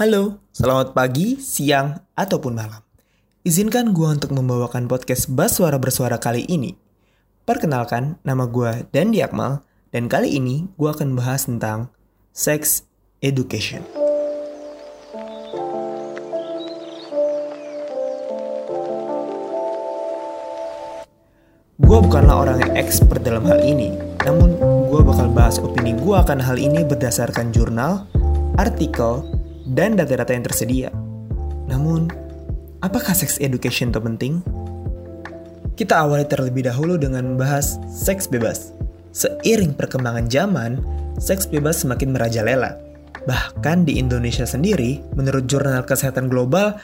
Halo, selamat pagi, siang, ataupun malam. Izinkan gue untuk membawakan podcast Bas Suara Bersuara kali ini. Perkenalkan, nama gue Dandi Akmal, dan kali ini gue akan bahas tentang sex education. Gue bukanlah orang yang expert dalam hal ini, namun gue bakal bahas opini gue akan hal ini berdasarkan jurnal, artikel, dan data-data yang tersedia. Namun, apakah sex education itu penting? Kita awali terlebih dahulu dengan membahas seks bebas. Seiring perkembangan zaman, seks bebas semakin merajalela. Bahkan di Indonesia sendiri, menurut Jurnal Kesehatan Global,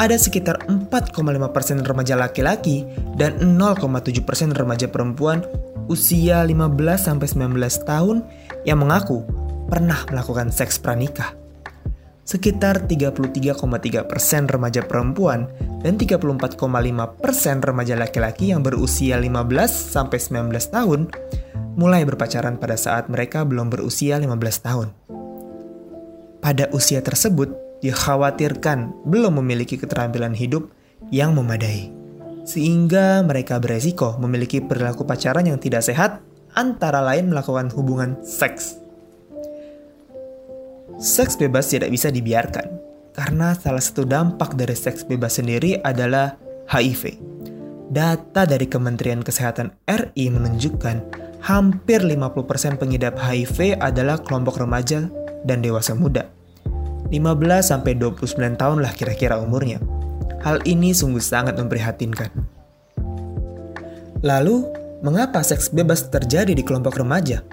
ada sekitar 4,5% remaja laki-laki dan 0,7% remaja perempuan usia 15-19 tahun yang mengaku pernah melakukan seks pranikah. Sekitar 33,3% remaja perempuan dan 34,5% remaja laki-laki yang berusia 15-19 tahun mulai berpacaran pada saat mereka belum berusia 15 tahun. Pada usia tersebut, dikhawatirkan belum memiliki keterampilan hidup yang memadai. Sehingga mereka beresiko memiliki perilaku pacaran yang tidak sehat antara lain melakukan hubungan seks. Seks bebas tidak bisa dibiarkan karena salah satu dampak dari seks bebas sendiri adalah HIV. Data dari Kementerian Kesehatan RI menunjukkan hampir 50% pengidap HIV adalah kelompok remaja dan dewasa muda. 15-29 tahun lah kira-kira umurnya. Hal ini sungguh sangat memprihatinkan. Lalu, mengapa seks bebas terjadi di kelompok remaja?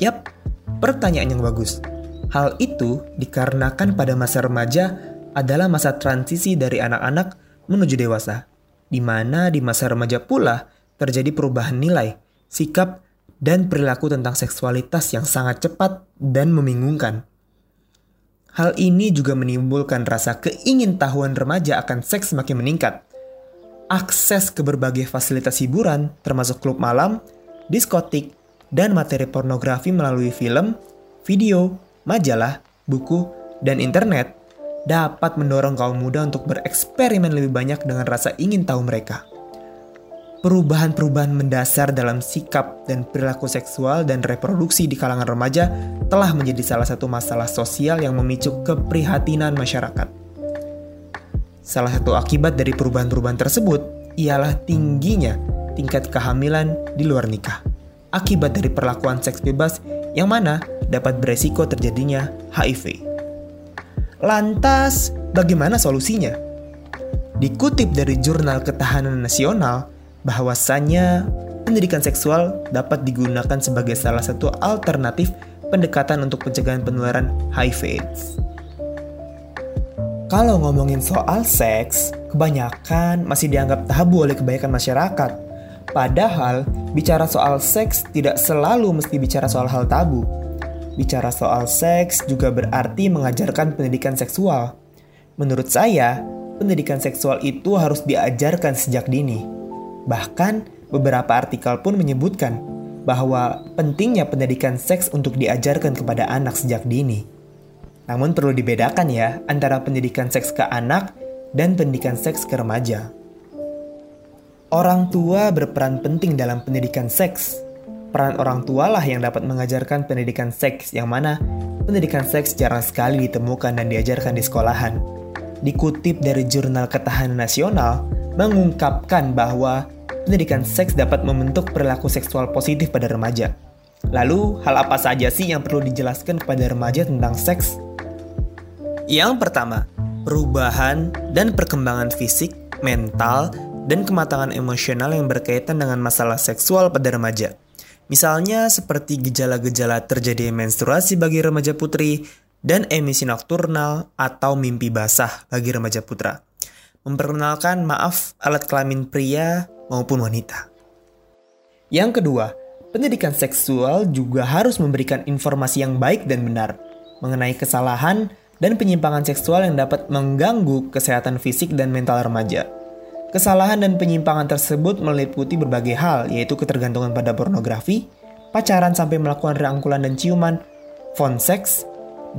Yap, pertanyaan yang bagus. Hal itu dikarenakan pada masa remaja adalah masa transisi dari anak-anak menuju dewasa, di mana di masa remaja pula terjadi perubahan nilai, sikap, dan perilaku tentang seksualitas yang sangat cepat dan membingungkan. Hal ini juga menimbulkan rasa keingintahuan remaja akan seks semakin meningkat. Akses ke berbagai fasilitas hiburan, termasuk klub malam, diskotik, dan materi pornografi melalui film, video, majalah, buku, dan internet dapat mendorong kaum muda untuk bereksperimen lebih banyak dengan rasa ingin tahu mereka. Perubahan-perubahan mendasar dalam sikap dan perilaku seksual dan reproduksi di kalangan remaja telah menjadi salah satu masalah sosial yang memicu keprihatinan masyarakat. Salah satu akibat dari perubahan-perubahan tersebut ialah tingginya tingkat kehamilan di luar nikah. Akibat dari perlakuan seks bebas yang mana dapat beresiko terjadinya HIV. Lantas, bagaimana solusinya? Dikutip dari Jurnal Ketahanan Nasional, bahwasannya pendidikan seksual dapat digunakan sebagai salah satu alternatif pendekatan untuk pencegahan penularan HIV/AIDS. Kalau ngomongin soal seks, kebanyakan masih dianggap tabu oleh kebanyakan masyarakat. Padahal, bicara soal seks tidak selalu mesti bicara soal hal tabu. Bicara soal seks juga berarti mengajarkan pendidikan seksual. Menurut saya, pendidikan seksual itu harus diajarkan sejak dini Bahkan, beberapa artikel pun menyebutkan bahwa pentingnya pendidikan seks untuk diajarkan kepada anak sejak dini. Namun perlu dibedakan ya antara pendidikan seks ke anak dan pendidikan seks ke remaja. Orang tua berperan penting dalam pendidikan seks. Peran orang tua lah yang dapat mengajarkan pendidikan seks yang mana pendidikan seks jarang sekali ditemukan dan diajarkan di sekolahan. Dikutip dari Jurnal Ketahanan Nasional, mengungkapkan bahwa pendidikan seks dapat membentuk perilaku seksual positif pada remaja. Lalu, hal apa saja sih yang perlu dijelaskan kepada remaja tentang seks? Yang pertama, perubahan dan perkembangan fisik, mental, dan kematangan emosional yang berkaitan dengan masalah seksual pada remaja. Misalnya seperti gejala-gejala terjadi menstruasi bagi remaja putri dan emisi nokturnal atau mimpi basah bagi remaja putra. Memperkenalkan maaf alat kelamin pria maupun wanita. Yang kedua, pendidikan seksual juga harus memberikan informasi yang baik dan benar mengenai kesalahan dan penyimpangan seksual yang dapat mengganggu kesehatan fisik dan mental remaja. Kesalahan dan penyimpangan tersebut meliputi berbagai hal, yaitu ketergantungan pada pornografi, pacaran sampai melakukan rangkulan dan ciuman, phone seks,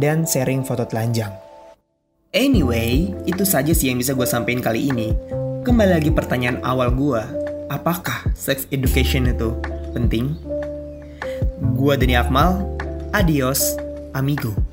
dan sharing foto telanjang. Anyway, itu saja sih yang bisa gue sampaikan kali ini. Kembali lagi pertanyaan awal gue, apakah sex education itu penting? Gue Dani Akmal, adios, amigo.